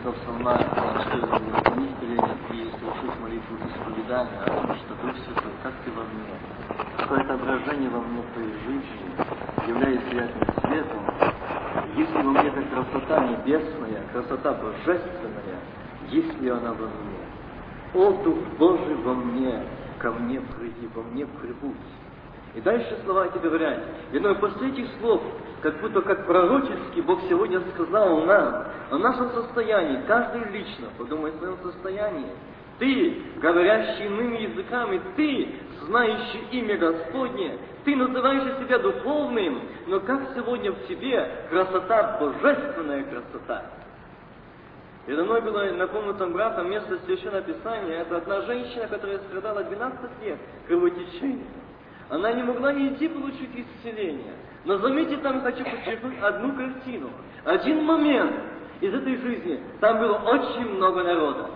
этого псалма что мысление и слушать молитву исповедания о том, что Дух Святой, как ты во мне, какое отображение во мне твоей жизни, является ярким светом, если во мне эта красота небесная, красота божественная, если она во мне, о Дух Божий во мне, ко мне приди, во мне прибудь. И дальше слова эти говорят. И одно после этих слов, как будто как пророчески Бог сегодня сказал нам о нашем состоянии, каждый лично подумай о своем состоянии. Ты, говорящий иными языками, ты, знающий имя Господне, ты называешь себя духовным, но как сегодня в тебе красота, божественная красота. Передо мной было напомнутым братом место Священного Писания. Это одна женщина, которая страдала 12 лет кровотечением. Она не могла идти получить исцеление. Но заметьте, там хочу подчеркнуть одну картину. Один момент из этой жизни. Там было очень много народа.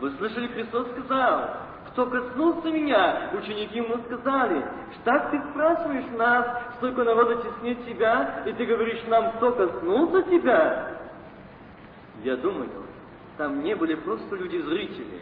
Вы слышали, Христос сказал, кто коснулся меня, ученики ему сказали, так ты спрашиваешь нас, столько народа теснит тебя, и ты говоришь нам, кто коснулся тебя? Я думаю, там не были просто люди-зрители,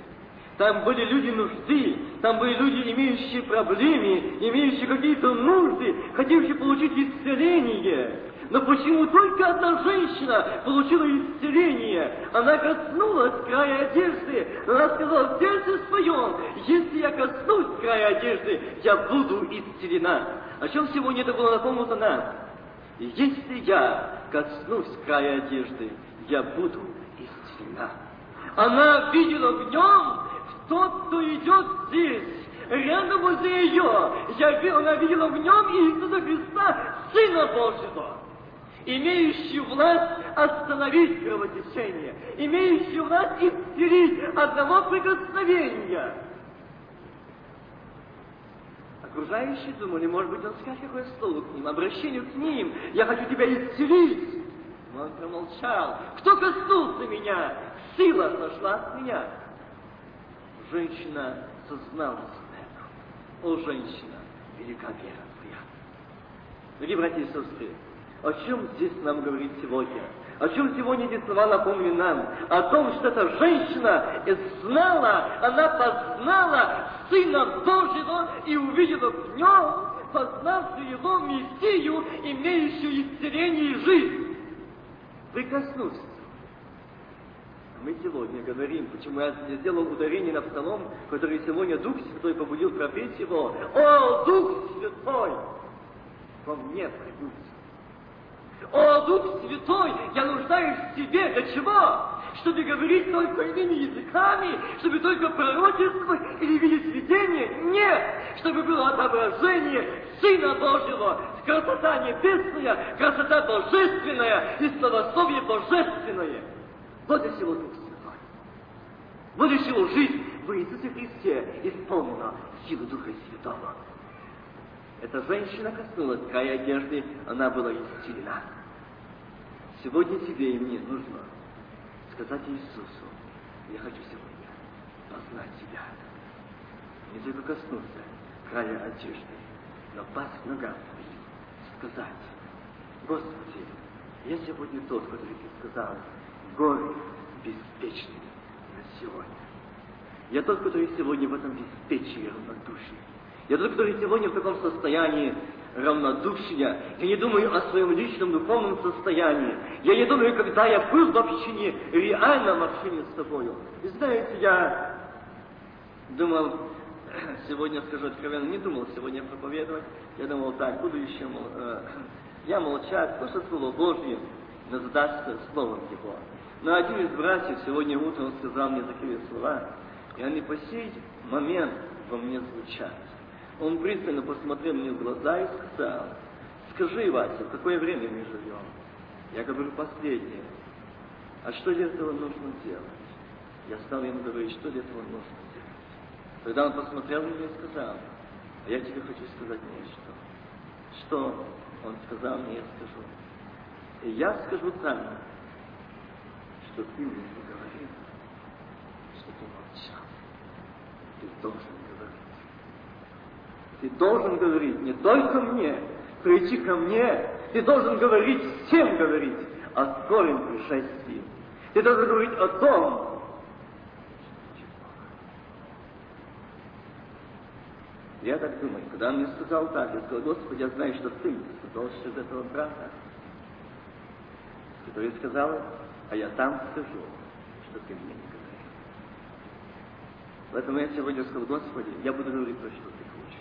там были люди нужды, там были люди, имеющие проблемы, имеющие какие-то нужды, хотевшие получить исцеление. Но почему только одна женщина получила исцеление? Она коснулась края одежды. Она сказала в сердце своем, если я коснусь края одежды, я буду исцелена. О чем сегодня это было напомнито нам? Если я коснусь края одежды, я буду исцелена. Она видела в нем тот, кто идет здесь, рядом возле ее, я, она видела в нем Иисуса Христа, Сына Божьего, имеющий власть остановить кровотечение, имеющий власть исцелить одного прикосновения. Окружающие думали, может быть, он скажет какое слово к ним, обращение к ним, я хочу тебя исцелить. Но он промолчал. Кто коснулся меня? Сила сошла с меня женщина созналась в этом. О, женщина, велика вера твоя. Дорогие братья и сестры, о чем здесь нам говорит сегодня? О чем сегодня эти слова напомнили нам? О том, что эта женщина знала, она познала Сына Божьего и увидела в нем, познавшую его Мессию, имеющую исцеление и жизнь. Прикоснуться мы сегодня говорим, почему я сделал ударение на псалом, который сегодня Дух Святой побудил пропеть его. О, Дух Святой, во мне прибудь. О, Дух Святой, я нуждаюсь в Тебе. Для чего? Чтобы говорить только иными языками, чтобы только пророчествовать или видеть видение? Нет! Чтобы было отображение Сына Божьего, красота небесная, красота божественная и словословие божественное. Вот и всего Дух Святой. И всего жизнь в Иисусе Христе исполнена силы Духа Святого. Эта женщина коснулась края одежды, она была исцелена. Сегодня тебе и мне нужно сказать Иисусу, я хочу сегодня познать Тебя. Не только коснуться края одежды, но пасть ногам Твоим, сказать, Господи, я сегодня тот, который Ты сказал, горе беспечный на сегодня. Я тот, который сегодня в этом беспечии равнодушен. Я тот, который сегодня в таком состоянии равнодушия. Я не думаю о своем личном духовном состоянии. Я не думаю, когда я был в общине, реально в общине с тобою. И знаете, я думал, сегодня скажу откровенно, не думал сегодня проповедовать. Я думал так, буду еще мол, э, я молчать, что Слово Божье задастся Словом Его. Но один из братьев сегодня утром сказал мне такие слова, и они по сей момент во мне звучат. Он пристально посмотрел мне в глаза и сказал, скажи, Вася, в какое время мы живем? Я говорю, последнее. А что для этого нужно делать? Я стал ему говорить, что для этого нужно делать. Тогда он посмотрел на меня и сказал, а я тебе хочу сказать нечто. Что он сказал мне, я скажу. И я скажу так, что ты не говорил, что ты молчал. Ты должен говорить. Ты должен говорить не только мне, прийти ко мне. Ты должен говорить, всем говорить о скором пришествии. Ты должен говорить о том, Я так думаю, когда он мне сказал так, я сказал, Господи, я знаю, что ты создал из этого брата, который сказал, а я там скажу, что ты мне не говорил. Поэтому я сегодня сказал, Господи, я буду говорить то, что ты хочешь.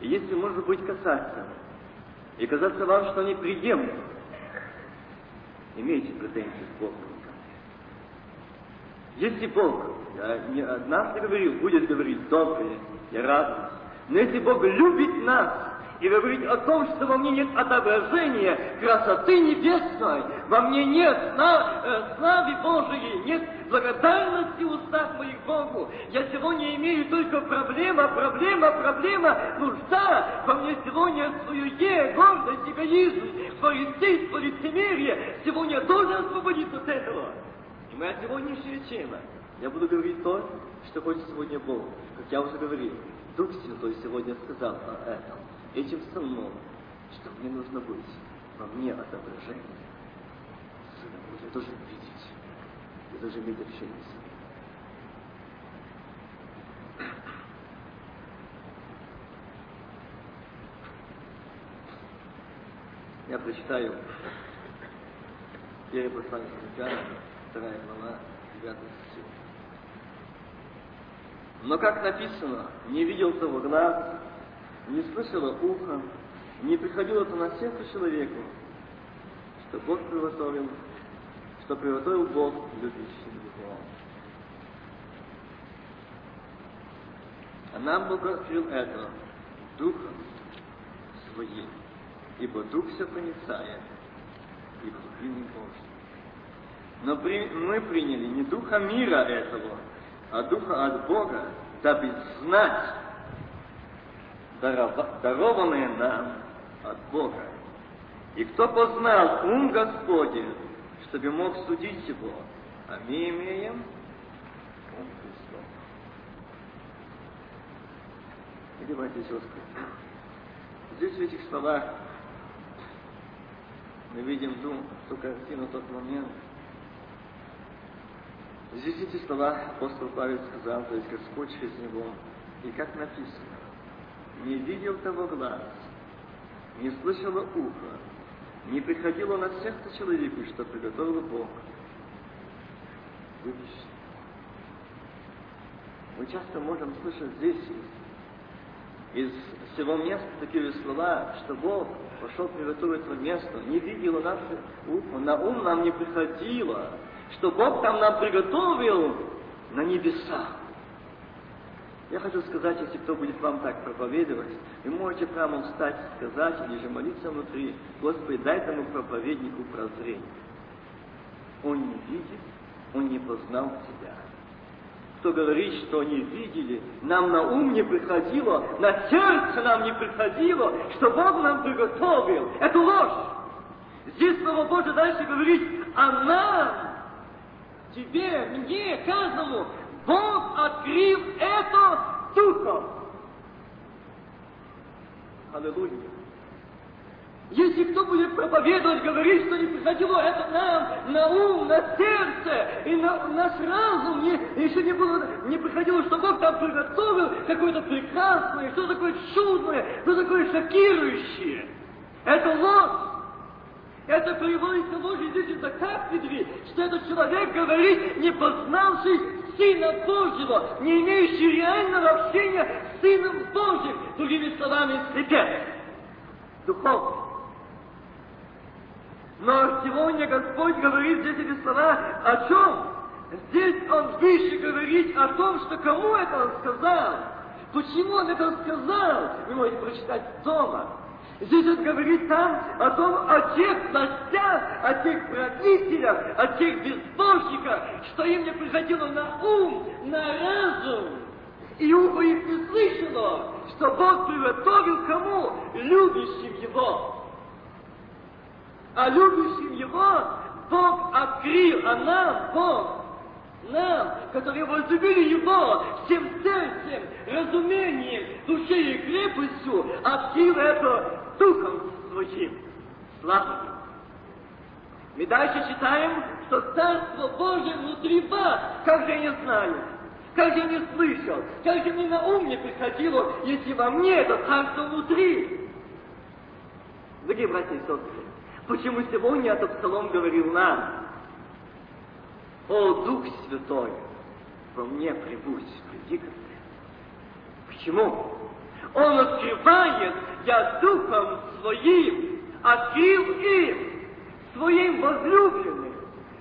И если, может быть, касаться, и казаться вам, что они приемлемы, имейте претензии к Богу Если Бог, я не однажды говорил, будет говорить добрые и радость, но если Бог любит нас, и говорить о том, что во мне нет отображения красоты небесной, во мне нет сна, э, славы Божией, нет благодарности устах моих Богу. Я сегодня имею только проблема, проблема, проблема, нужда. Во мне сегодня суете, гордость, эгоизм, фарисейство, лицемерие. Сегодня я должен освободиться от этого. И моя сегодняшняя тема. Я буду говорить то, что хочет сегодня Бог. Как я уже говорил, Дух Святой сегодня сказал о этом этим псалмом, что мне нужно быть во мне отображение Сына Божия. Я должен видеть, я должен иметь общение с Ним. Я прочитаю первое послание Коринфянам, вторая глава, 9 стих. Но как написано, не видел того глаз, не слышало ухо, не приходило это на сердце человеку, что Бог приготовил, что приготовил Бог любящим его. А нам Бог открыл это Духом Своим, ибо Дух все проницает, и глубины Божьей. Но при, мы приняли не Духа мира этого, а Духа от Бога, дабы знать, дарованное нам от Бога. И кто познал ум Господень, чтобы мог судить его, а мы имеем ум Христов. И давайте, сестры, здесь в этих словах мы видим ту, ту картину, тот момент. Здесь эти слова апостол Павел сказал, то есть Господь через него, и как написано, не видел того глаз, не слышало ухо, не приходило на сердце человеку, что приготовил Бог. Мы часто можем слышать здесь из всего места такие слова, что Бог пошел приготовить это место, не видело наше ухо, на ум нам не приходило, что Бог там нам приготовил на небесах. Я хочу сказать, если кто будет вам так проповедовать, вы можете прямо встать и сказать, или же молиться внутри, Господи, дай тому проповеднику прозрение. Он не видит, он не познал Тебя. Кто говорит, что они видели, нам на ум не приходило, на сердце нам не приходило, что Бог нам приготовил. Это ложь. Здесь Слово Божие дальше говорит, а нам, тебе, мне, каждому, Бог открыл это Духом. Аллилуйя. Если кто будет проповедовать, говорить, что не приходило это нам на ум, на сердце и на наш разум, не, еще не было, не приходило, что Бог там приготовил какое-то прекрасное, что такое чудное, что такое шокирующее. Это ложь. Это приводится Божьей здесь за кафедре, что этот человек говорит, не познавший Сына Божьего, не имеющий реального общения с Сыном Божьим, другими словами, слепец, духовный. Но сегодня Господь говорит здесь эти слова о чем? Здесь Он выше говорит о том, что кому это Он сказал. Почему Он это сказал? Вы можете прочитать дома. Здесь он говорит там о том, о тех властях, о тех правителях, о тех безбожниках, что им не приходило на ум, на разум. И ухо их не слышало, что Бог приготовил кому? Любящим Его. А любящим Его Бог открыл, а нам Бог нам, которые возлюбили Его всем сердцем, разумением, душей и крепостью, открыл это Духом Своим. Слава Мы дальше читаем, что Царство Божие внутри вас. Как же я не знаю? Как же я не слышал? Как же мне на ум не приходило, если во мне это Царство внутри? Дорогие братья и сестры, почему сегодня этот псалом говорил нам? О, Дух Святой, во мне прибудь, приди ко мне. Почему? Он открывает, я Духом Своим открыл им, своим возлюбленным,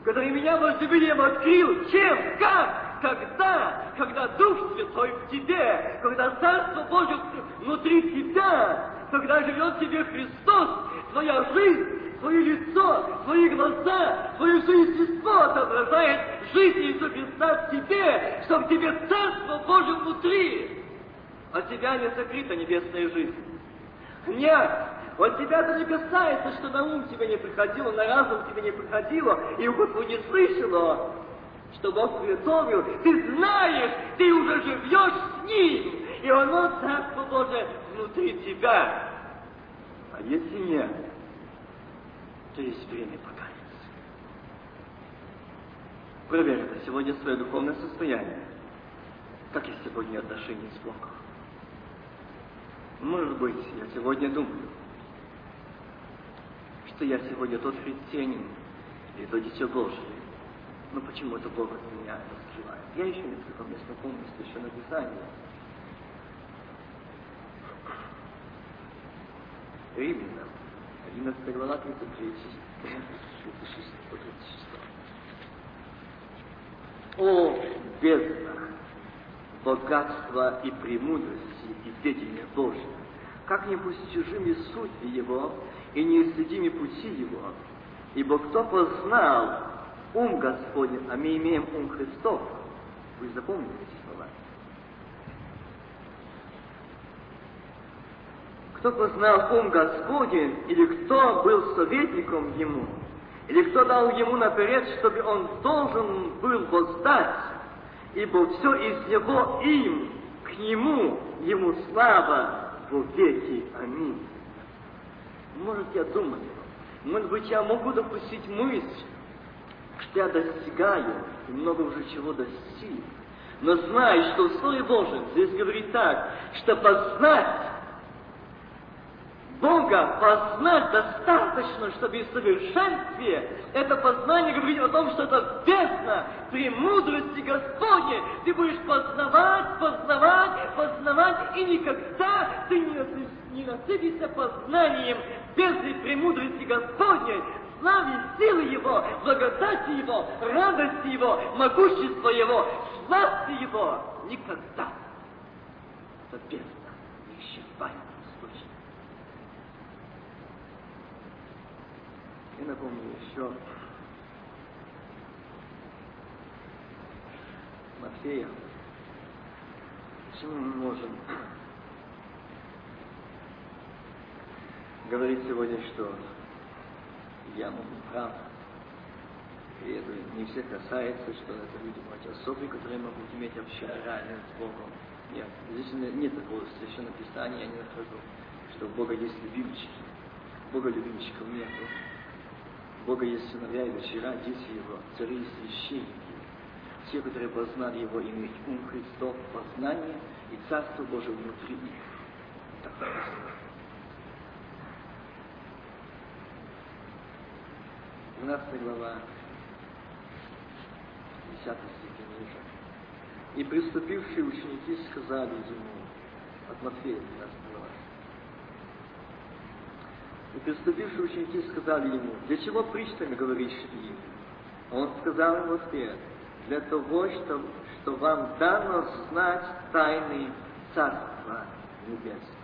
который меня возлюбил, открыл. Чем? Как? Когда? Когда Дух Святой в тебе, когда Царство Божье внутри тебя, когда живет в тебе Христос, твоя жизнь, свое лицо, свои глаза, свое все естество отображает жизнь Иисуса Христа в тебе, чтобы тебе Царство Божье внутри, а тебя не сокрыта небесная жизнь. Нет, вот тебя это не касается, что на ум тебе не приходило, на разум тебе не приходило, и ухо не слышало, что Бог приготовил. Ты знаешь, ты уже живешь с Ним, и оно, Царство Божие, внутри тебя. А если нет, то есть время покаяться. Проверь это сегодня свое духовное состояние. Как я сегодня отношения с Богом? Может быть, я сегодня думаю, что я сегодня тот христианин или то дитя Божие. Но почему-то Бог от меня это. Я еще несколько мест напомню Священное Писание. Римлянам, 11 глава, 33, 36, 36. О, бездна, богатства и премудрости и ведения Божьего! Как непостижимы суть Его, и неисследимы пути Его. Ибо кто познал ум Господень, а мы имеем ум Христов, вы запомните эти слова. Кто познал ум Господень, или кто был советником Ему, или кто дал Ему наперед, чтобы Он должен был воздать, ибо все из Него им, к Нему, Ему слава во веки. Аминь. Может, я думаю, может быть, я могу допустить мысль, что я достигаю и много уже чего достиг. Но знай, что в Слове Божьем здесь говорит так, что познать Бога познать достаточно, чтобы в совершенстве это познание говорит о том, что это бездна премудрости Господне. Ты будешь познавать, познавать, познавать, и никогда ты не, не насытишься познанием бездны премудрости Господней, славе силы Его, благодати Его, радости Его, могущества Его, власти Его. Никогда. Это бездна неисчерпаемая. И напомню еще Матфея. Почему мы можем говорить сегодня, что я могу прав? И это не всех касается, что это люди быть особые, которые могут иметь общение с Богом. Нет, здесь нет такого священного писания, я не нахожу, что Бога есть любимчики. Бога любимчиков нету. Бога есть сыновья и дочера, дети Его, цари и священники. Все, которые познали Его, имеют ум Христов, познание и Царство Божие внутри их. Так написано. 12 глава, 10 стих ниже. И приступившие ученики сказали ему, от Матфея 12 глава, и приступившие ученики сказали ему, для чего причтами говоришь им? Он сказал им в ответ, для того, что, что вам дано знать тайны Царства Небесного.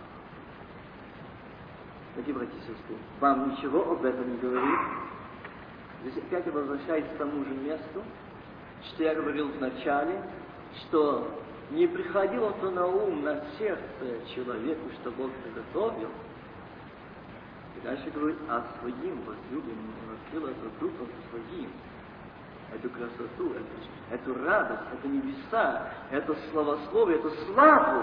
Дорогие братья и сестры, вам ничего об этом не говорит? Здесь опять я возвращаюсь к тому же месту, что я говорил в начале, что не приходило то на ум, на сердце человеку, что Бог приготовил, и дальше говорит о своим возлюбленном, он открыл это духом своим. Эту красоту, эту, эту радость, это небеса, это словословие, эту славу.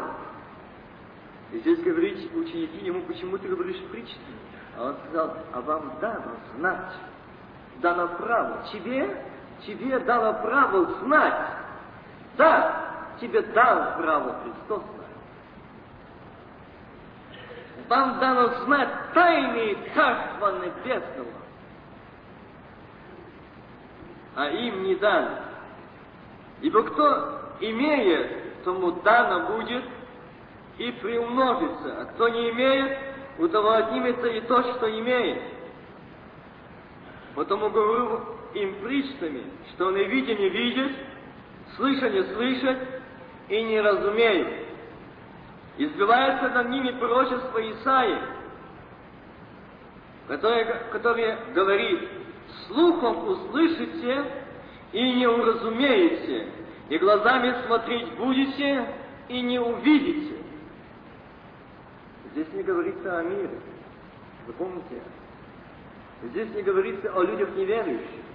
И здесь говорит ученики ему, почему ты говоришь притчи? А он сказал, а вам дано знать дано право. Тебе, тебе дано право знать. Да, тебе дал право Христос. Вам дано знать тайны Царства Небесного. А им не дано. Ибо кто имеет, тому дано будет и приумножится. А кто не имеет, у того отнимется и то, что имеет. Потому говорю им причтами, что он и видя не видит, слыша не слышит и не разумеют. Избивается над ними пророчество Исаии, которое, которое говорит, слухом услышите и не уразумеете, и глазами смотреть будете и не увидите. Здесь не говорится о мире. Вы помните? Здесь не говорится о людях неверующих.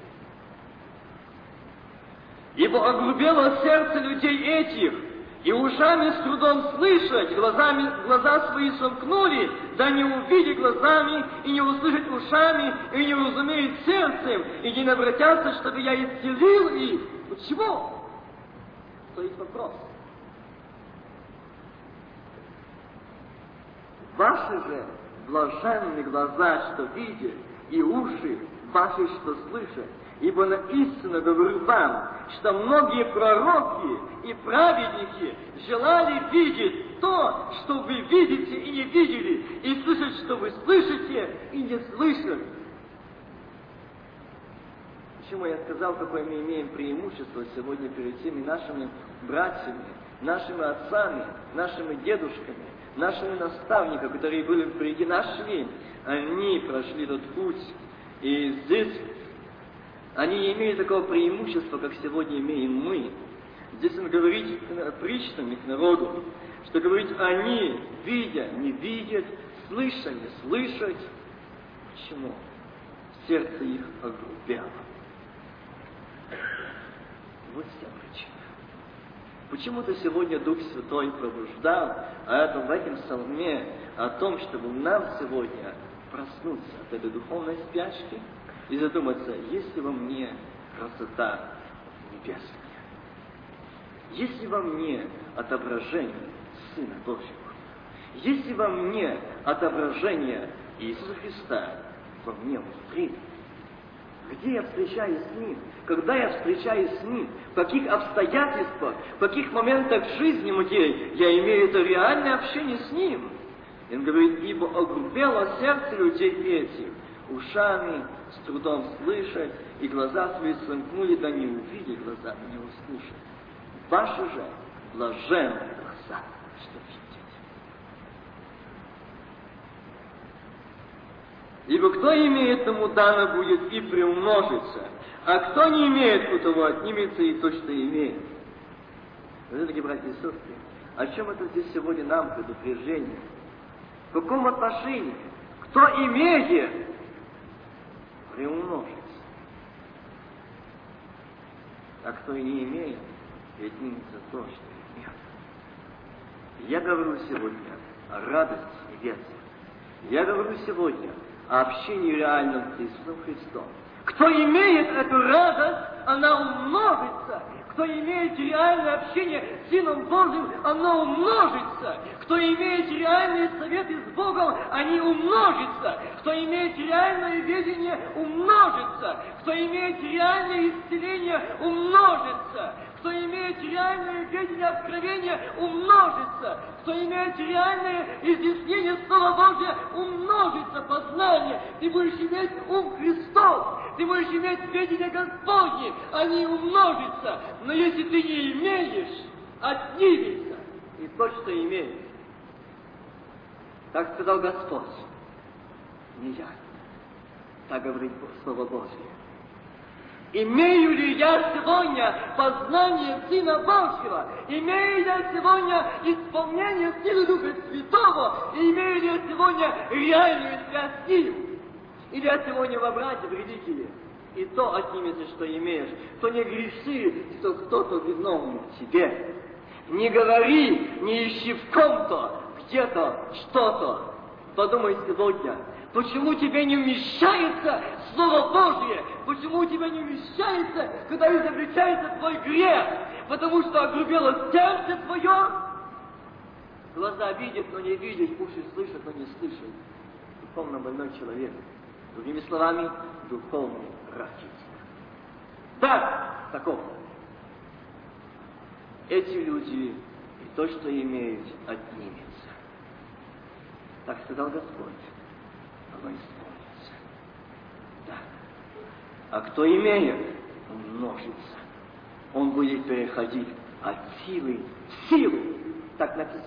Ибо оглубело сердце людей этих, и ушами с трудом слышать, глазами, глаза свои сомкнули, да не увидят глазами, и не услышать ушами, и не разумеют сердцем, и не обратятся, чтобы я исцелил их. Почему? Стоит вопрос. Ваши же блаженны глаза, что видят, и уши ваши, что слышат. Ибо на истину говорю вам, что многие пророки и праведники желали видеть то, что вы видите и не видели, и слышать, что вы слышите и не слышали. Почему я сказал, какое мы имеем преимущество сегодня перед теми нашими братьями, нашими отцами, нашими дедушками, нашими наставниками, которые были впереди нашли, они прошли тот путь, и здесь они не имеют такого преимущества, как сегодня имеем мы. Здесь он говорит причтами к народу, что говорит, они, видя, не видят, слыша, не слышать. Почему? Сердце их огрубело. Вот вся причина. Почему-то сегодня Дух Святой пробуждал а это в этом псалме о том, чтобы нам сегодня проснуться от этой духовной спячки и задуматься, есть ли во мне красота небесная, есть ли во мне отображение Сына Божьего, есть ли во мне отображение Иисуса Христа во мне внутри, где я встречаюсь с Ним? Когда я встречаюсь с Ним? В каких обстоятельствах, в каких моментах жизни моей я имею это реальное общение с Ним? И он говорит, ибо огрубело сердце людей этих, ушами с трудом слышать, и глаза свои сомкнули, да не увидят глазами, не услышат. Ваши же блаженные глаза, что Ибо кто имеет, тому дано будет и приумножится, а кто не имеет, у того отнимется и то, что имеет. Вы дорогие братья и сестры, о чем это здесь сегодня нам предупреждение? В каком отношении? Кто имеет, приумножится. А кто не имеет, отнимется то, что имеет. Я говорю сегодня о радости небесной. Я говорю сегодня о общении реальном с Иисусом Христом. Кто имеет эту радость, она умножится. Кто имеет реальное общение с Сыном Божьим, оно умножится. Кто имеет реальные советы с Богом, они умножатся. Кто имеет реальное видение, умножится. Кто имеет реальное исцеление, умножится. Кто имеет реальное видение откровения, умножится. Кто имеет реальное изъяснение Слова Божия, умножится познание. Ты будешь иметь ум Христов. Ты будешь иметь видение Господне. Они умножатся. Но если ты не имеешь, отнимется. И то, что имеешь. Так сказал Господь. Не я. Так говорит Слово Божье. Имею ли я сегодня познание Сына Божьего? Имею ли я сегодня исполнение силы Духа Святого? И имею ли я сегодня реальную связь с Ним? Или я сегодня во братья вредители? И то отнимется, что имеешь. То не греши, что кто-то виновен в тебе. Не говори, не ищи в ком-то, где-то, что-то. Подумай сегодня, Почему тебе не вмещается Слово Божье? Почему тебе не вмещается, когда изобличается твой грех? Потому что огрубело сердце твое. Глаза видят, но не видят, уши слышат, но не слышат. Духовно больной человек. Другими словами, духовный ракетик. Да, таков. Эти люди и то, что имеют, отнимется. Так сказал Господь оно исполнится. Да. А кто имеет, умножится. Он будет переходить от силы в силу. Так написано.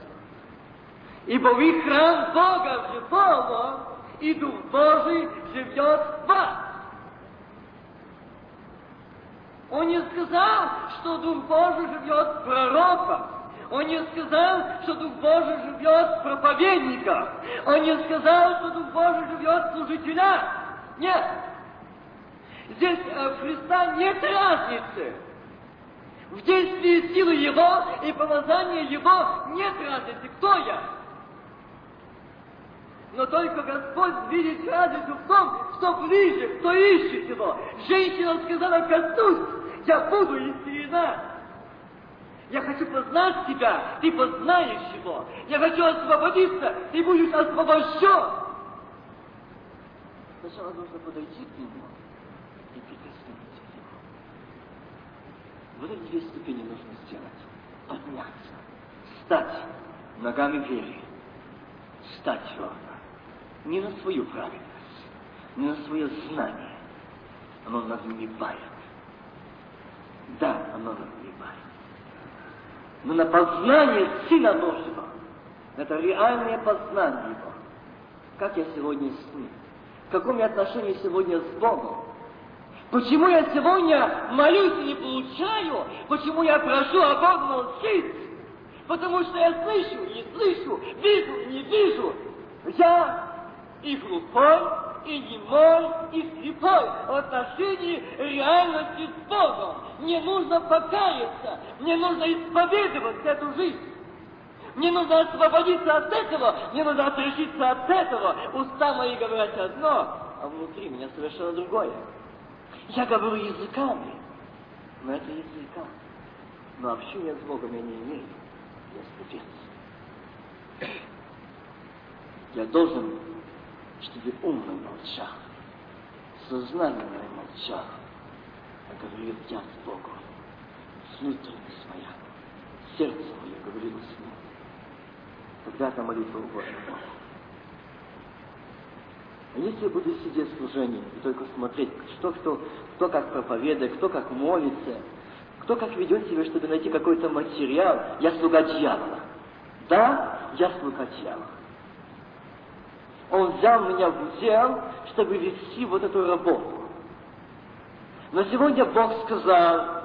Ибо вы храм Бога живого, и Дух Божий живет в вас. Он не сказал, что Дух Божий живет в пророках. Он не сказал, что Дух Божий живет в проповедниках. Он не сказал, что Дух Божий живет в служителях. Нет. Здесь э, в Христа нет разницы. В действии силы Его и помазания Его нет разницы. Кто я? Но только Господь видит разницу в том, что ближе, кто ищет Его. Женщина сказала, коснусь, я буду исцелена. Я хочу познать Тебя, Ты познаешь Его. Я хочу освободиться, Ты будешь освобожден. Сначала нужно подойти к Нему и прикоснуться к Нему. Вот эти две ступени нужно сделать. Подняться, стать ногами веры, стать твердо. Не на свою праведность, не на свое знание. Оно надмевает. Да, оно надмевает но на познание Сына Божьего. Это реальное познание Его. Как я сегодня с Ним? В каком я отношении сегодня с Богом? Почему я сегодня молюсь и не получаю? Почему я прошу, а Бог молчит? Потому что я слышу не слышу, вижу не вижу. Я и глухой, и немой, и слепой в отношении реальности с Богом. Мне нужно покаяться, мне нужно исповедовать эту жизнь. Мне нужно освободиться от этого, мне нужно отрешиться от этого. Уста мои говорят одно, а внутри меня совершенно другое. Я говорю языками, но это языка. Но общения с Богом я не имею. Я слепец. Я должен чтобы умно молчал, сознание молчал, а говорил я с Богом, внутренность моя, сердце мое говорило с Ним. Тогда эта молитва угодна Богу. А если я буду сидеть в служении и только смотреть, что кто, кто как проповедует, кто как молится, кто как ведет себя, чтобы найти какой-то материал, я слуга дьявола. Да, я слуга дьявола. Он взял меня в удел, чтобы вести вот эту работу. Но сегодня Бог сказал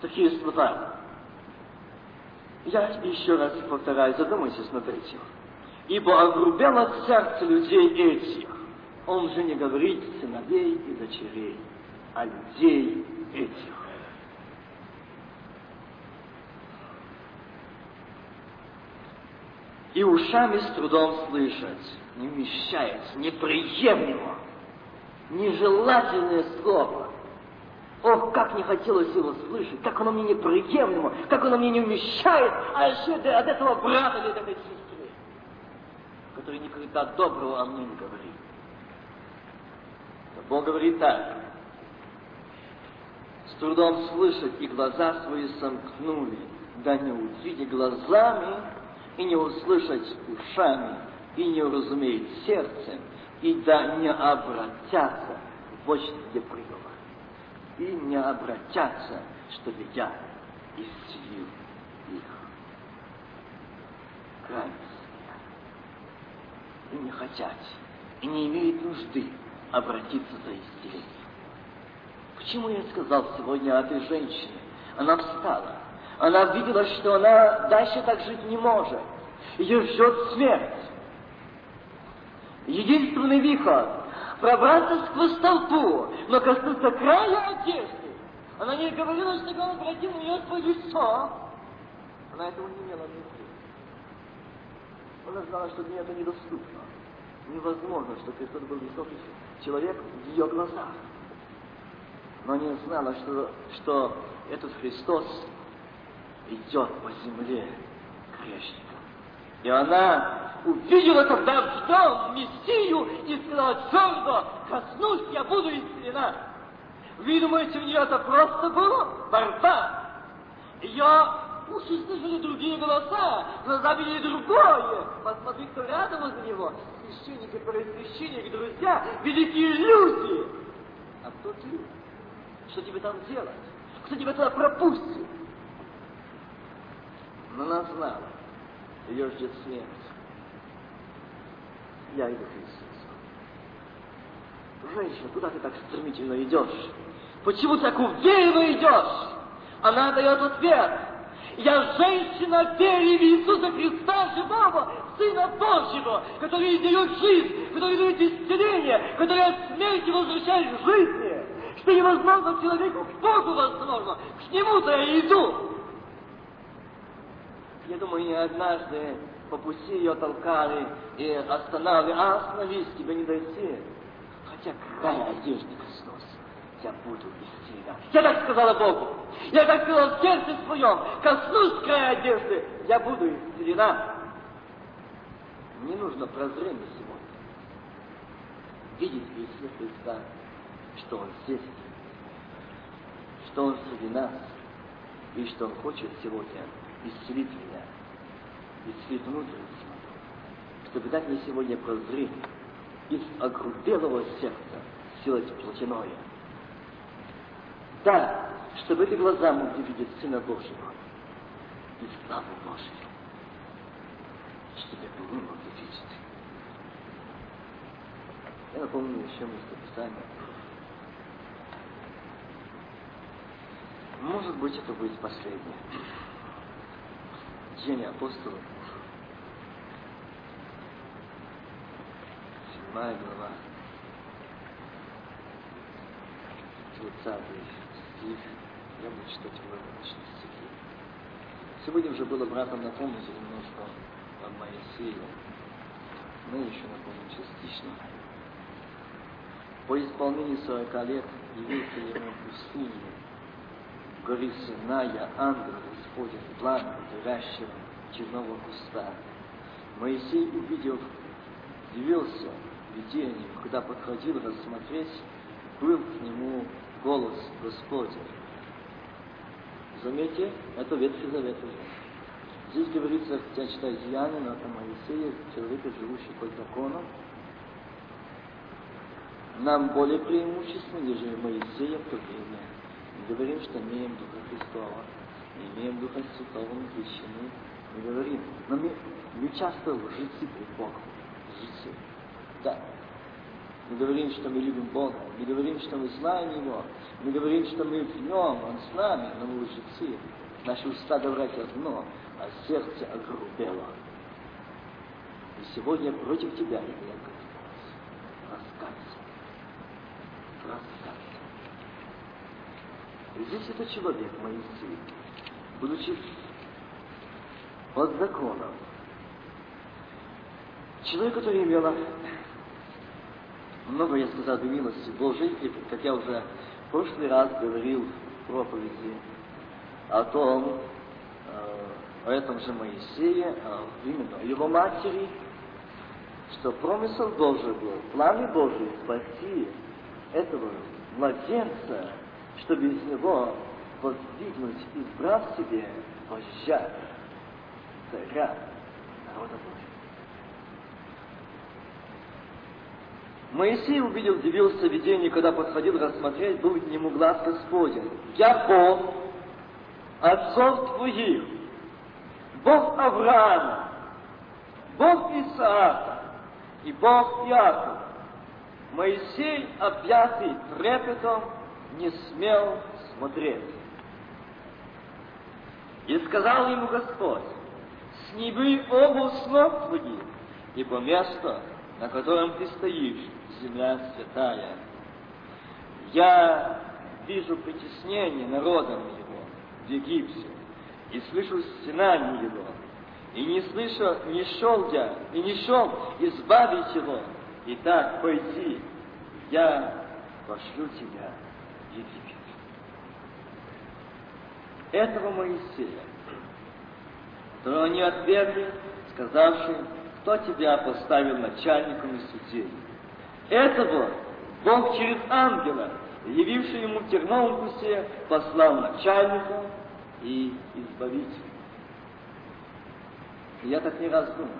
такие слова. Я еще раз повторяю, задумайтесь этим. Ибо огрубело сердце людей этих. Он же не говорит сыновей и дочерей, а людей этих. И ушами с трудом слышать, не вмещается, неприемлемо, нежелательное слово. Ох, как не хотелось его слышать, как оно мне неприемлемо, как оно мне не вмещает, а еще от этого брата или от этой сестры, который никогда доброго о мне не говорит. Но Бог говорит так, с трудом слышать, и глаза свои сомкнули, да не увидя глазами, и не услышать ушами, и не уразумеет сердцем, и да не обратятся, вот где приговор, и не обратятся, чтобы я исцелил их. Крайность и не хотят, и не имеют нужды обратиться за исцелением. Почему я сказал сегодня о этой женщине? Она встала, она видела, что она дальше так жить не может. Ее ждет смерть. Единственный выход – пробраться сквозь толпу, но коснуться края одежды. Она не говорила, что он обратил на нее свое лицо. Она этого не имела внутри. Она знала, что для нее это недоступно. невозможно, что Христос был высокий человек в ее глазах. Но не знала, что, что этот Христос идет по земле грешником. И она увидела в нем Мессию и сказала твердо, коснусь, я буду исцелена. Вы думаете, у нее это просто было? Борьба. Ее уши слышали другие голоса, глаза видели другое. Посмотри, кто рядом возле него. Священники, первосвященники, друзья, великие люди. А кто ты? Что тебе там делать? Кто тебя туда пропустит? Но она знала, ее ждет смерть. Я иду к Иисусу. Женщина, куда ты так стремительно идешь? Почему так уверенно идешь? Она дает ответ. Я женщина вере в Иисуса Христа, живого, Сына Божьего, который дает жизнь, который дает исцеление, который от смерти возвращает к жизни. Что невозможно человеку, к Богу возможно. К Нему-то я иду. Я думаю, не однажды по пути ее толкали и останавливали. А, остановись, тебе не дойти. Хотя края одежды коснулся, я буду исцелена. Я так сказала Богу. Я так сказала в сердце своем. Коснусь края одежды, я буду исцелена. Не нужно прозрение сегодня. Видеть в Иисусе Христа, что Он здесь, что Он среди нас, и что Он хочет сегодня исцелить меня, исцелить внутренность чтобы дать мне сегодня прозрение из огрубелого сердца сделать плотяное. Да, чтобы эти глаза могли видеть Сына Божьего и славу Божью, чтобы мы могли видеть. Я напомню еще местописание. Может быть, это будет последнее. Деяния апостолов. Седьмая глава. Тридцатый стих. Я буду читать выморочные стихи. Сегодня уже было братом напомнить немножко о Моисее. Мы еще напомним частично. По исполнении сорока лет явился ему в пустыне, в горе Синая, ангел Господень, пламя горящего черного куста. Моисей, увидев, удивился видением, когда подходил рассмотреть, был к нему голос Господень. Заметьте, это Ветхий Завет уже. Здесь говорится, хотя читать Деяния, но это Моисея, человека, живущий под законом, нам более преимущественно, нежели Моисея в то время. Мы говорим, что имеем Духа Христова, имеем Духа Святого, мы крещены, мы говорим. Но мы, мы часто лжецы пред Богом. Лжецы. Да. Мы говорим, что мы любим Бога. Мы говорим, что мы знаем Его. Мы говорим, что мы в Нем, Он с нами, но мы лжецы. Наши уста говорят одно, а сердце огрубело. И сегодня против тебя я раскаться. Раскаться. Здесь это человек, Моисей, будучи под законом, человек, который имел много, я сказал, милости Божией, и, как я уже в прошлый раз говорил в проповеди о том, э, о этом же Моисее, о, именно его матери, что промысел Божий был, планы Божий спасти этого младенца, чтобы из него воздвигнуть, избрав себе вождя, царя народа Божьего. Моисей увидел, удивился видению, когда подходил рассмотреть, был к нему глаз Господень. Я Бог, отцов твоих, Бог Авраама, Бог Исаака и Бог Иакова. Моисей, объятый трепетом, не смел смотреть. И сказал ему Господь, с ног твоих, ибо место, на котором ты стоишь, земля святая. Я вижу притеснение народом его в Египте, и слышу стенание его, и не слышу, не шел я, и не шел избавить его Итак, пойди, я пошлю тебя Египет. Этого Моисея, которого они отвергли, сказавши, кто тебя поставил начальником и судьей. Этого Бог через ангела, явивший ему в терновом кусе, послал начальника и избавителя. Я так не раз думал.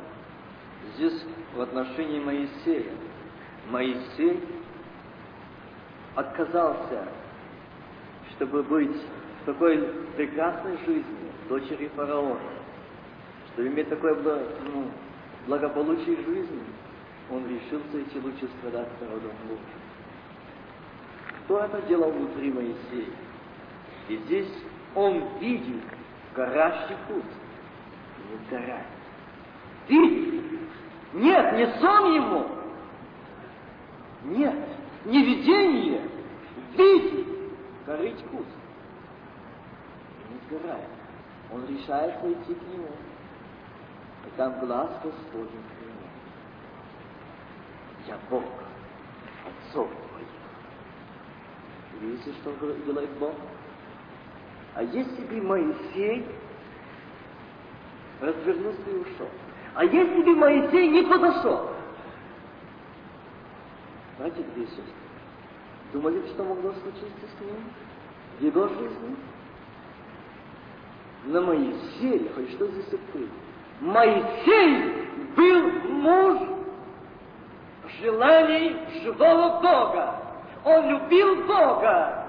Здесь в отношении Моисея. Моисей отказался, чтобы быть в такой прекрасной жизни дочери фараона, чтобы иметь такое ну, благополучие жизни, он решился идти лучше страдать народом лучше. Кто это делал внутри Моисея? И здесь он видит горящий путь. Не сгорает. Видит. Нет, не сон ему. Нет, не видение. Видит. Горит куст. И не сгорает. Он решается идти к нему. И там глаз Господень к нему. Я Бог, отцов твоих. Видите, что делает Бог? А если бы Моисей развернулся и ушел? А если бы Моисей не подошел? Знаете, где сестры, думали, что могло случиться с ним в его жизни? На Моисей, хоть что здесь открыть? Моисей был муж желаний живого Бога. Он любил Бога.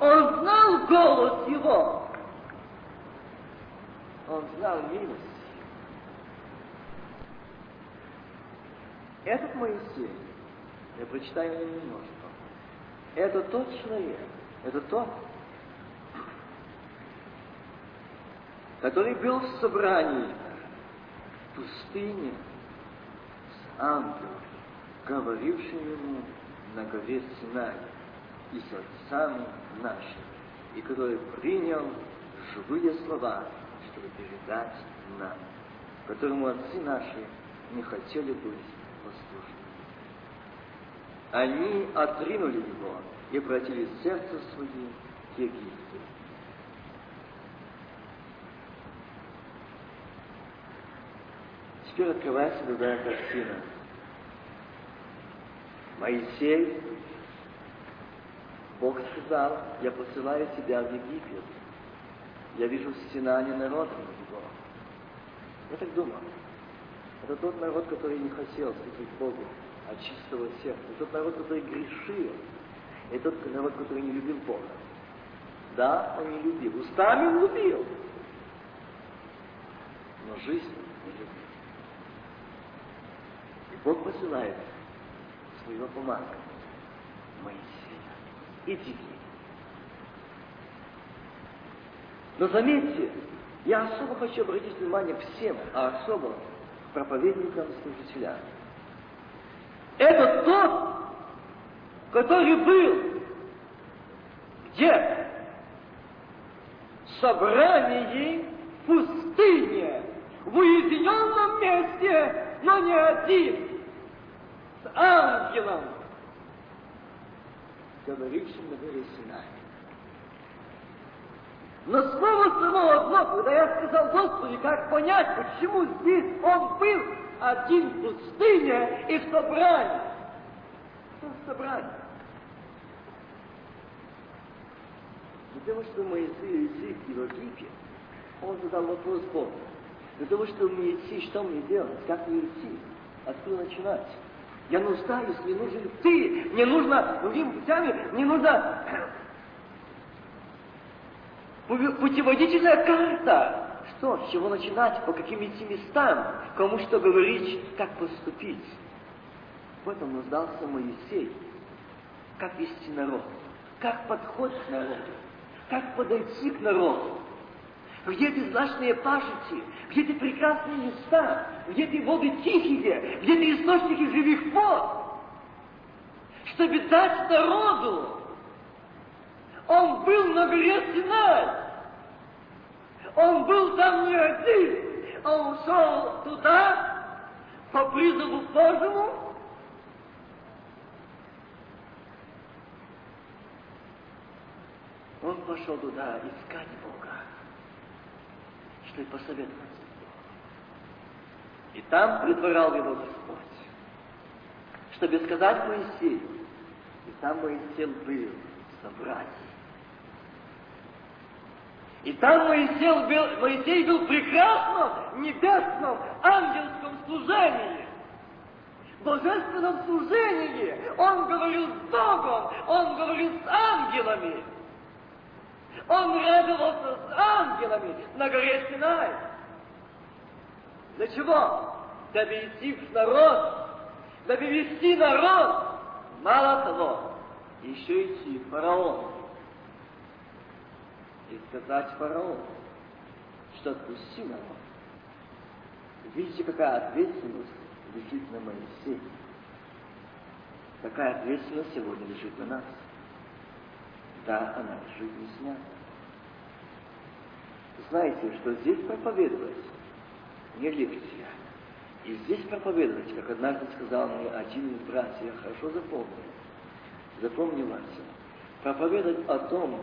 Он знал голос Его. Он знал милость. Этот Моисей, я прочитаю его немножко, это тот человек, это тот, который был в собрании в пустыне с ангелом, говорившим ему на горе Синай и с отцами нашими, и который принял живые слова, чтобы передать нам, которому отцы наши не хотели быть. Они отринули его и обратили сердце свое к Египту. Теперь открывается другая картина. Моисей, Бог сказал, я посылаю тебя в Египет. Я вижу стенание народа его. Я так думал. Это тот народ, который не хотел служить Богу от чистого сердца. Тот народ, который грешил. Это тот народ, который не любил Бога. Да, он не любил. Устами он любил. Но жизнь не любил. И Бог посылает своего помазанника, Моисея. Иди Но заметьте, я особо хочу обратить внимание всем, а особо проповедникам и служителям. Это тот, который был. Где? В собрании в пустыне, в уединенном месте, но не один, с ангелом, говорившим на горе Синай. Но слово само одно, когда я сказал Господи, как понять, почему здесь он был один в пустыне и в собрании. Что в собрании? Того, что Моисей идти в Египет, он задал вопрос Богу. Того, чтобы мне идти, что мне делать? Как мне идти? Откуда начинать? Я нуждаюсь, мне нужен ты, мне нужно другими путями, мне нужно путеводительная карта. Что, с чего начинать, по каким идти местам, кому что говорить, как поступить. В этом нуждался Моисей. Как вести народ, как подходить к народу, как подойти к народу. Где эти злачные пашити, где эти прекрасные места, где эти воды тихие, где эти источники живых вод, чтобы дать народу? Он был на горе Синай. Он был там не один, а ушел туда по призову Божьему. Он пошел туда искать Бога, чтобы и посоветовать. И там предварял его Господь, чтобы сказать Моисею, и там Моисей был собрать и там Моисей был, Моисей был в прекрасном небесном ангельском служении. Божественном служении. Он говорил с Богом, он говорил с ангелами. Он радовался с ангелами на горе Синай. Для чего? Дабы идти в народ, дабы вести народ. Мало того, еще идти в фараон. И сказать фараону, что отпусти народ. Видите, какая ответственность лежит на Моисее. Какая ответственность сегодня лежит на нас. Да, она лежит не снята. Знаете, что здесь проповедовать не лекция. И здесь проповедовать, как однажды сказал мне один из братьев, я хорошо запомнил, запомни, Вася, проповедовать о том,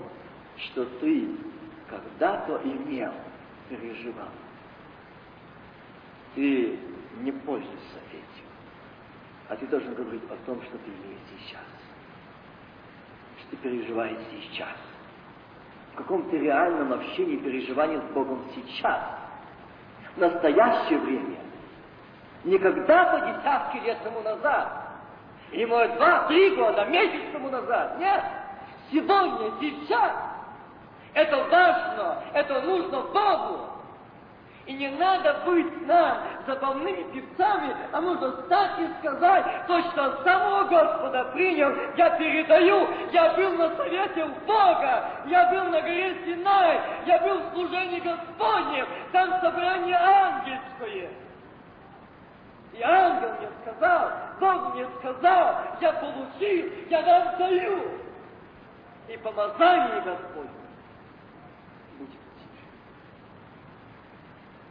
что ты когда-то имел, переживал. Ты не пользуешься этим, а ты должен говорить о том, что ты имеешь сейчас, что ты переживаешь сейчас, в каком-то реальном общении, переживании с Богом сейчас – настоящее время. Не когда-то десятки лет тому назад, или, может, два-три года, месяц тому назад. Нет, сегодня, сейчас. Это важно, это нужно Богу. И не надо быть нам забавными певцами, а нужно стать и сказать, то, что самого Господа принял, я передаю. Я был на совете у Бога, я был на горе Синай, я был в служении Господнем, там собрание ангельское. И ангел мне сказал, Бог мне сказал, я получил, я вам даю. И помазание Господне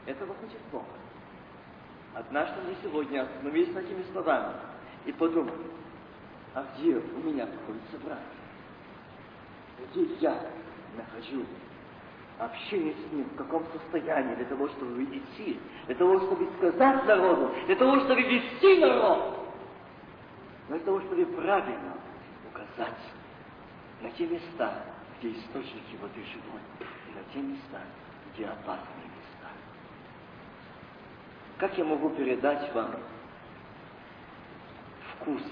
Этого хочет Бог. Однажды мы сегодня остановились над этими словами и подумали, а где у меня находится брат? Где я нахожу общение с ним, в каком состоянии, для того, чтобы идти, для того, чтобы сказать народу, для того, чтобы вести народ, для того, чтобы правильно указать на те места, где источники воды живой, и на те места, где опасные как я могу передать вам вкус,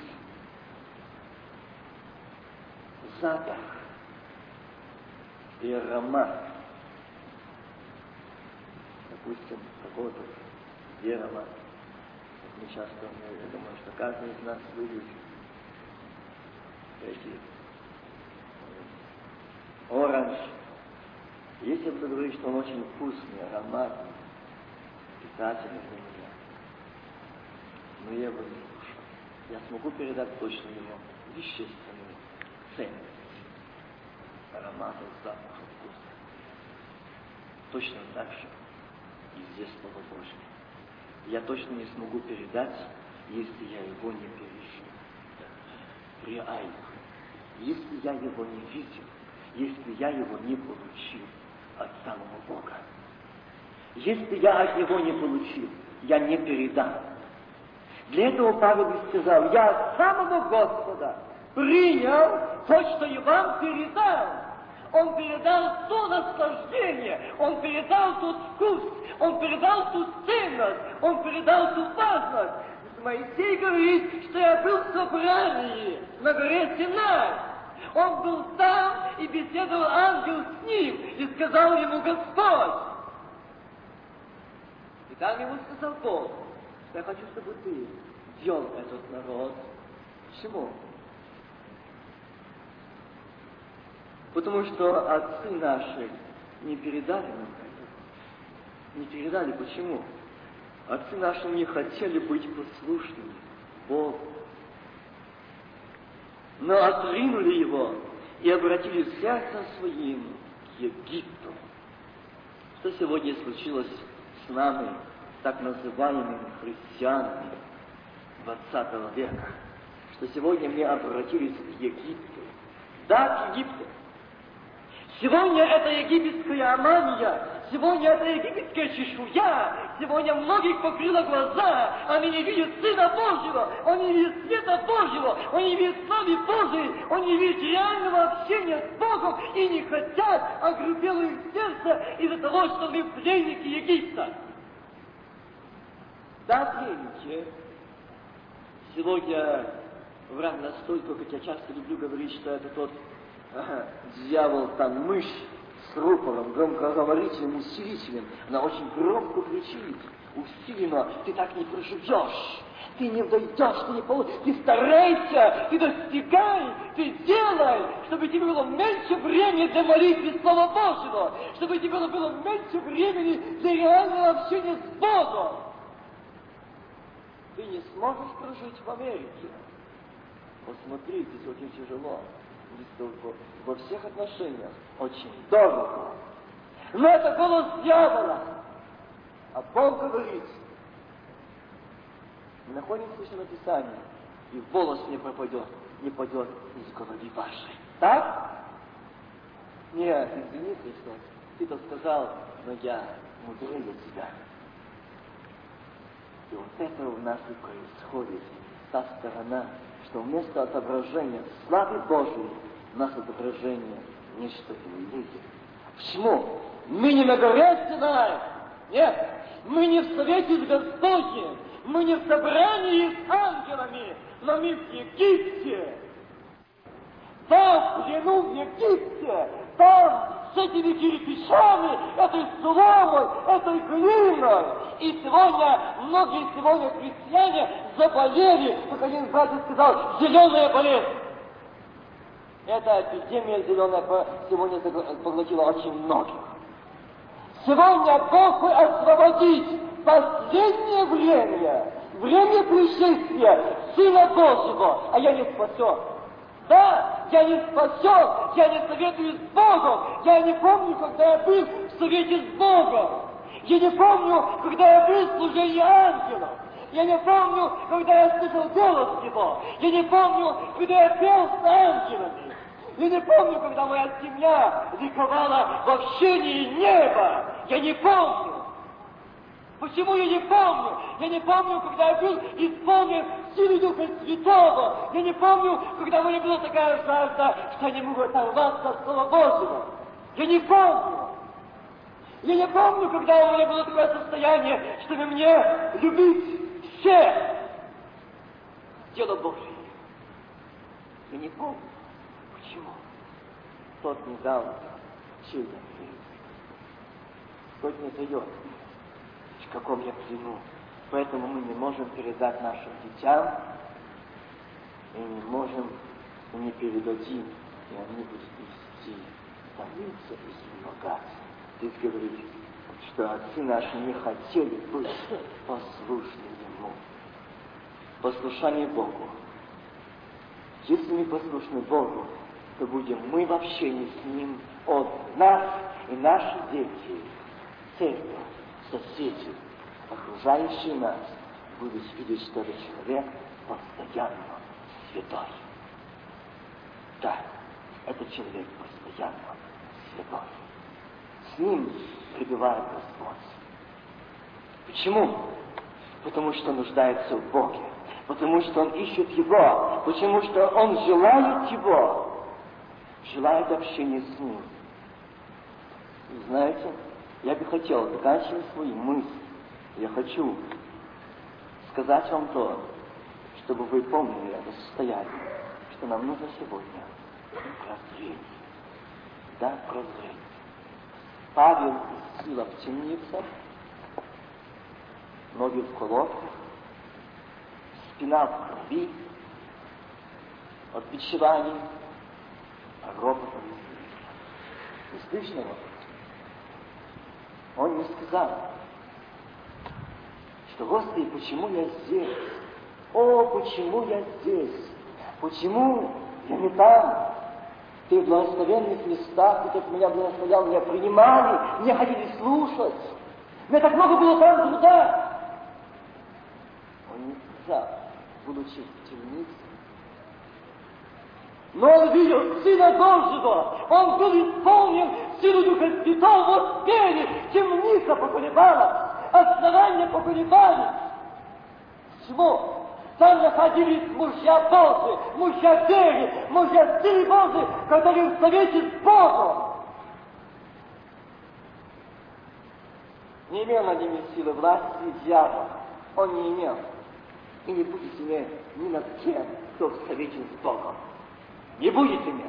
запах и аромат, допустим, какого-то дерева. Мы часто, я думаю, что каждый из нас любит эти оранж. Если бы говорить, что он очень вкусный, ароматный, меня. Но я его не. Я смогу передать точно его вещественную ценность аромата, запаха, вкуса. Точно так же и здесь Слово Божье. Я точно не смогу передать, если я его не пережил. Реально. Если я его не видел, если я его не получил. Если я от него не получил, я не передам. Для этого Павел и сказал, я от самого Господа принял то, что и вам передал. Он передал то наслаждение, он передал тот вкус, он передал ту ценность, он передал ту важность. Моисей говорит, что я был в собрании на горе Синай. Он был там и беседовал ангел с ним, и сказал ему Господь, и там ему сказал Бог, что я хочу, чтобы ты вел этот народ. Почему? Потому что отцы наши не передали нам это. Не передали. Почему? Отцы наши не хотели быть послушными Богу. Но отринули его и обратили сердце своим к Египту. Что сегодня случилось с нами, так называемыми христианами 20 века, что сегодня мы обратились к Египту. Да, к Египту. Сегодня это египетская амания, сегодня это египетская чешуя, сегодня многих покрыла глаза, они не видят Сына Божьего, они не видят света Божьего, они не видят славы Божией, они не видят реального с Богом и не хотят, огрубело их сердце из-за того, что мы пленники Египта. Да, пленники. Сегодня враг настолько, как я часто люблю говорить, что это тот ага, дьявол, там мышь с рупором, громкоговорителем, усилителем. Она очень громко кричит, усиленно, ты так не проживешь. Ты не дойдешь, ты не получишь. Ты старайся, ты достигай, ты делай, чтобы тебе было меньше времени для молитвы Слова Божьего, чтобы тебе было, было меньше времени для реального общения с Богом. Ты не сможешь прожить в Америке. Посмотри, здесь очень тяжело. Здесь во всех отношениях очень дорого. Но это голос дьявола. А Бог говорит, мы находимся в Написании, и волос не пропадет, не падет из головы вашей. Так? Нет, извини, Христос, ты то сказал, но я мудрее тебя. И вот это у нас и происходит, та сторона, что вместо отображения славы Божией, у нас отображение нечто иное. Почему? Мы не на горе Синай. Нет, мы не в совете с Господним, мы не в собрании с ангелами, но мы в Египте. Там, в плену в Египте, там с этими кирпичами, этой соломой, этой глиной. И сегодня, многие сегодня христиане заболели, как один братья сказал, зеленая болезнь. Эта эпидемия зеленая сегодня поглотила очень многих. Сегодня Бог хочет освободить последнее время, время пришествия Сына Божьего, а я не спасен. Да, я не спасен, я не советую с Богом. Я не помню, когда я был в совете с Богом. Я не помню, когда я был в служении ангелов. Я не помню, когда я слышал голос Его. Я не помню, когда я пел с ангелами. Я не помню, когда моя семья ликовала в общении неба. Я не помню. Почему я не помню? Я не помню, когда я был исполнен силы Духа Святого. Я не помню, когда у меня была такая жажда, что я не мог оторваться от Слова Божьего. Я не помню. Я не помню, когда у меня было такое состояние, чтобы мне любить всех. Дело Божье. Я не помню. Почему? Тот не дал чудо. Тот не дает каком я плену. Поэтому мы не можем передать нашим детям, и не можем, и не передадим, и они будут вести, томиться и измогаться. Здесь говорит, что отцы наши не хотели быть послушны Ему. Послушание Богу. Если мы послушны Богу, то будем мы в общении с Ним от нас и наши дети, церковь, соседи, окружающие нас, будут видеть, что этот человек постоянно святой. Да, этот человек постоянно святой. С ним пребывает Господь. Почему? Потому что нуждается в Боге. Потому что он ищет Его. Потому что он желает Его. Желает общения с Ним. Знаете, я бы хотел, заканчивая свои мысли, я хочу сказать вам то, чтобы вы помнили это состояние, что нам нужно сегодня прозреть. Да, прозреть. Павел сила в темнице, ноги в колодках, спина в крови, от бичеваний, а ропотом. Не слышно его? Он не сказал, что, Господи, почему я здесь? О, почему я здесь? Почему я не там? Ты в благословенных местах, ты как меня благословлял, меня принимали, меня хотели слушать. Меня так много было там труда. Он не сказал, будучи в темнице, Но он видел Сына Божьего, он был исполнен силу Духа Святого, вот перед, темница поколебалась, основания поколебались. Почему? Там находились мужья Божьи, мужья веры, мужья силы Божьи, которые в совете с Богом. Не имел над ними силы власти дьявола. Он не имел. И не будет иметь ни над кем, кто в совете с Богом не будет иметь.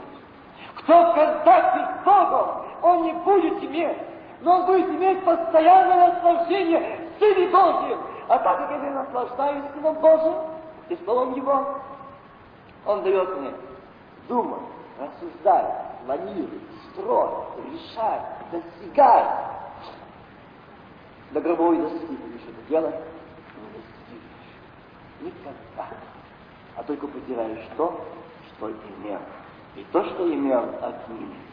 Кто в контакте с Богом, он не будет иметь. Но он будет иметь постоянное наслаждение Сыне Божьим. А так как я наслаждаюсь Сыном Божьим и Словом Его, Он дает мне думать, рассуждать, планировать, строить, решать, достигать. До гробовой доски будешь это делать, не достигнешь. Никогда. А только потеряешь то, что имел. И то, что имел, отнимет.